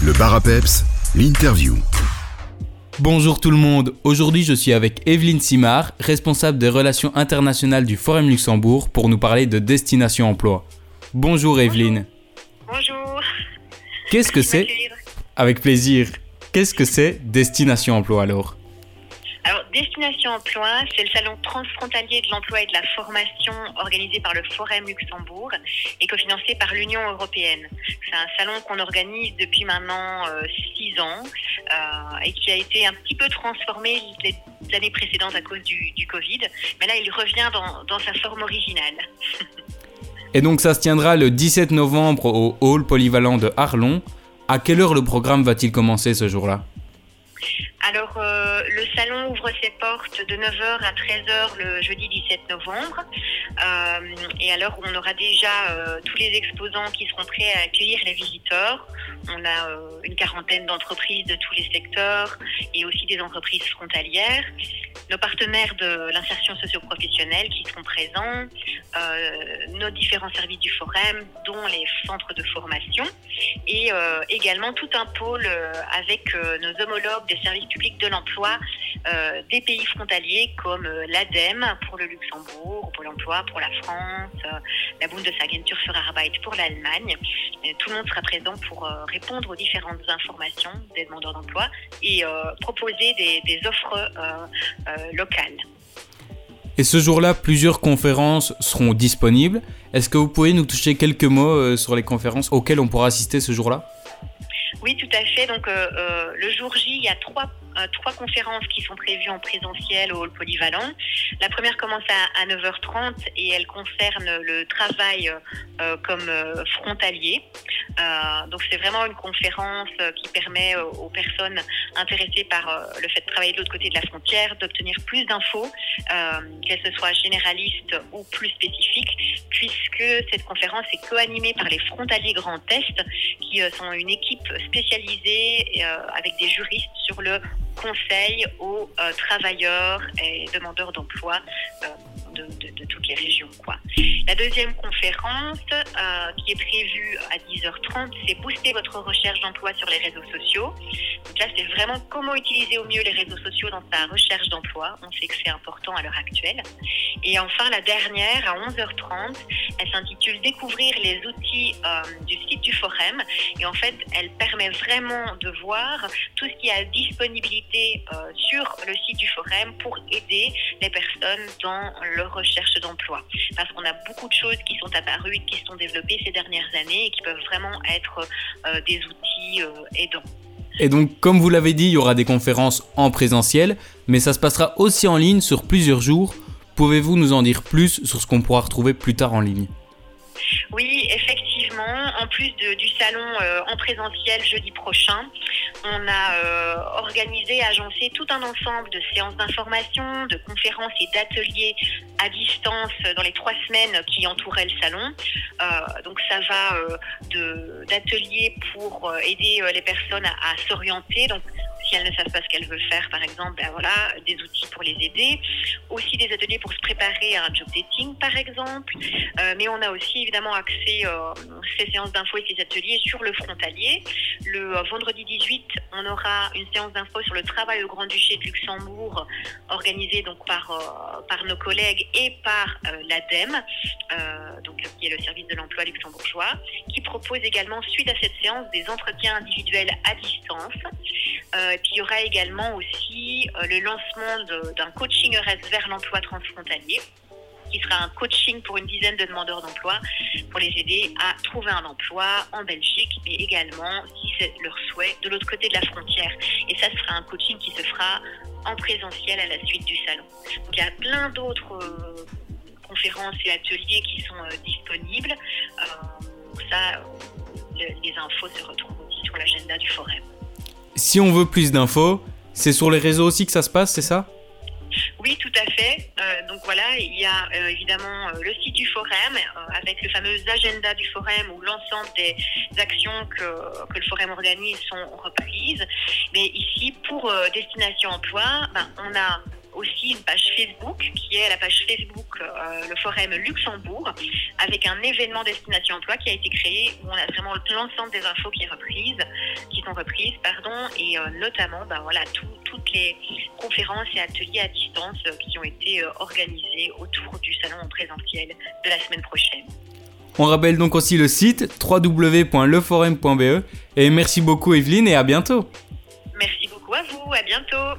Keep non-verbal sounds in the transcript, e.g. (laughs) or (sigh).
Le bar à peps, l'interview. Bonjour tout le monde, aujourd'hui je suis avec Evelyne Simard, responsable des relations internationales du Forum Luxembourg pour nous parler de destination emploi. Bonjour Evelyne. Bonjour. Qu'est-ce que c'est Avec plaisir. Qu'est-ce que c'est destination emploi alors alors, Destination Emploi, c'est le salon transfrontalier de l'emploi et de la formation organisé par le Forum Luxembourg et cofinancé par l'Union européenne. C'est un salon qu'on organise depuis maintenant euh, six ans euh, et qui a été un petit peu transformé l'année précédente à cause du, Covid. Mais là, il revient dans, dans sa forme originale. (laughs) et donc, ça se tiendra le 17 novembre au Hall polyvalent de Arlon. À quelle heure le programme va-t-il commencer ce jour-là? Alors, euh, le salon ouvre ses portes de 9h à 13h le jeudi 17 novembre. Euh, et alors, on aura déjà euh, tous les exposants qui seront prêts à accueillir les visiteurs. On a une quarantaine d'entreprises de tous les secteurs et aussi des entreprises frontalières. Nos partenaires de l'insertion socio-professionnelle qui seront présents, nos différents services du Forum, dont les centres de formation, et également tout un pôle avec nos homologues des services public de l'emploi euh, des pays frontaliers comme euh, l'ADEME pour le Luxembourg, pour l'emploi pour la France, euh, la Bundesagentur für Arbeit pour l'Allemagne. Tout le monde sera présent pour répondre aux différentes informations des demandeurs d'emploi et proposer des, des offres locales. Et ce jour-là, plusieurs conférences seront disponibles. Est-ce que vous pouvez nous toucher quelques mots sur les conférences auxquelles on pourra assister ce jour-là? Oui, tout à fait. Donc, euh, euh, le jour J, il y a trois, trois conférences qui sont prévues en présentiel au hall polyvalent. La première commence à, 9h30 et elle concerne le travail comme frontalier. donc, c'est vraiment une conférence qui permet aux personnes intéressées par le fait de travailler de l'autre côté de la frontière d'obtenir plus d'infos, qu'elles ce soit généralistes ou plus spécifiques, puisque cette conférence est co-animée par les frontaliers Grand Est, qui sont une équipe spécialisé euh, avec des juristes sur le conseil aux euh, travailleurs et demandeurs d'emploi euh, de, toutes les régions. Quoi. La deuxième conférence qui est prévue à 10h30, c'est booster votre recherche d'emploi sur les réseaux sociaux. Donc là, c'est vraiment comment utiliser au mieux les réseaux sociaux dans sa recherche d'emploi. On sait que c'est important à l'heure actuelle. Et enfin, la dernière, à 11h30, elle s'intitule Découvrir les outils du site du Forum. Et en fait, elle permet vraiment de voir tout ce qui a disponibilité euh, sur Pour aider les personnes dans leur recherche d'emploi. Parce qu'on a beaucoup de choses qui sont apparues, qui sont développées ces dernières années et qui peuvent vraiment être euh, des outils euh, aidants. Et donc, comme vous l'avez dit, il y aura des conférences en présentiel, mais ça se passera aussi en ligne sur plusieurs jours. Pouvez-vous nous en dire plus sur ce qu'on pourra retrouver plus tard en ligne? Oui, effectivement en plus du salon euh, en présentiel jeudi prochain, on a euh, organisé, agencé tout un ensemble de séances d'information, de conférences et d'ateliers à distance dans les trois semaines qui entouraient le salon. Euh, donc ça va d'ateliers pour aider les personnes à, s'orienter. Si elles ne savent pas ce qu'elles veulent faire, par exemple, ben voilà, des outils pour les aider. Aussi des ateliers pour se préparer à un job dating, par exemple. Euh, mais on a aussi évidemment accès euh, ces séances d'infos et ces ateliers sur le frontalier. Le euh, vendredi 18, on aura une séance d'infos sur le travail au Grand-Duché de Luxembourg, organisée donc par, euh, par nos collègues et par l'ADEME, donc qui est le service de l'emploi luxembourgeois, qui propose également, suite à cette séance, des entretiens individuels à distance. Euh, il y aura également aussi euh, le lancement d'un coaching ERS vers l'emploi transfrontalier qui sera un coaching pour une dizaine de demandeurs d'emploi pour les aider à trouver un emploi en Belgique, mais également, si c'est leur souhait, de l'autre côté de la frontière. Et ça sera un coaching qui se fera en présentiel à la suite du salon. Donc il y a plein d'autres euh, conférences et ateliers qui sont disponibles. ça, les infos se retrouvent aussi sur l'agenda du forum. Si on veut plus d'infos, c'est sur les réseaux aussi que ça se passe, c'est ça? Oui, tout à fait. Euh, donc voilà, il y a euh, évidemment euh, le site du Forum avec le fameux agenda du Forum où l'ensemble des actions que, que, le Forum organise sont reprises. Mais ici, pour Destination Emploi, ben, on a aussi une page Facebook qui est la page Facebook le Forum Luxembourg avec un événement destination emploi qui a été créé où on a vraiment l'ensemble des infos qui est reprise, qui sont reprises, pardon, et notamment ben voilà toutes les conférences et ateliers à distance qui ont été organisés autour du salon en présentiel de la semaine prochaine. On rappelle donc aussi le site www.leforum.be et merci beaucoup Evelyne et à bientôt. Merci beaucoup à vous, à bientôt.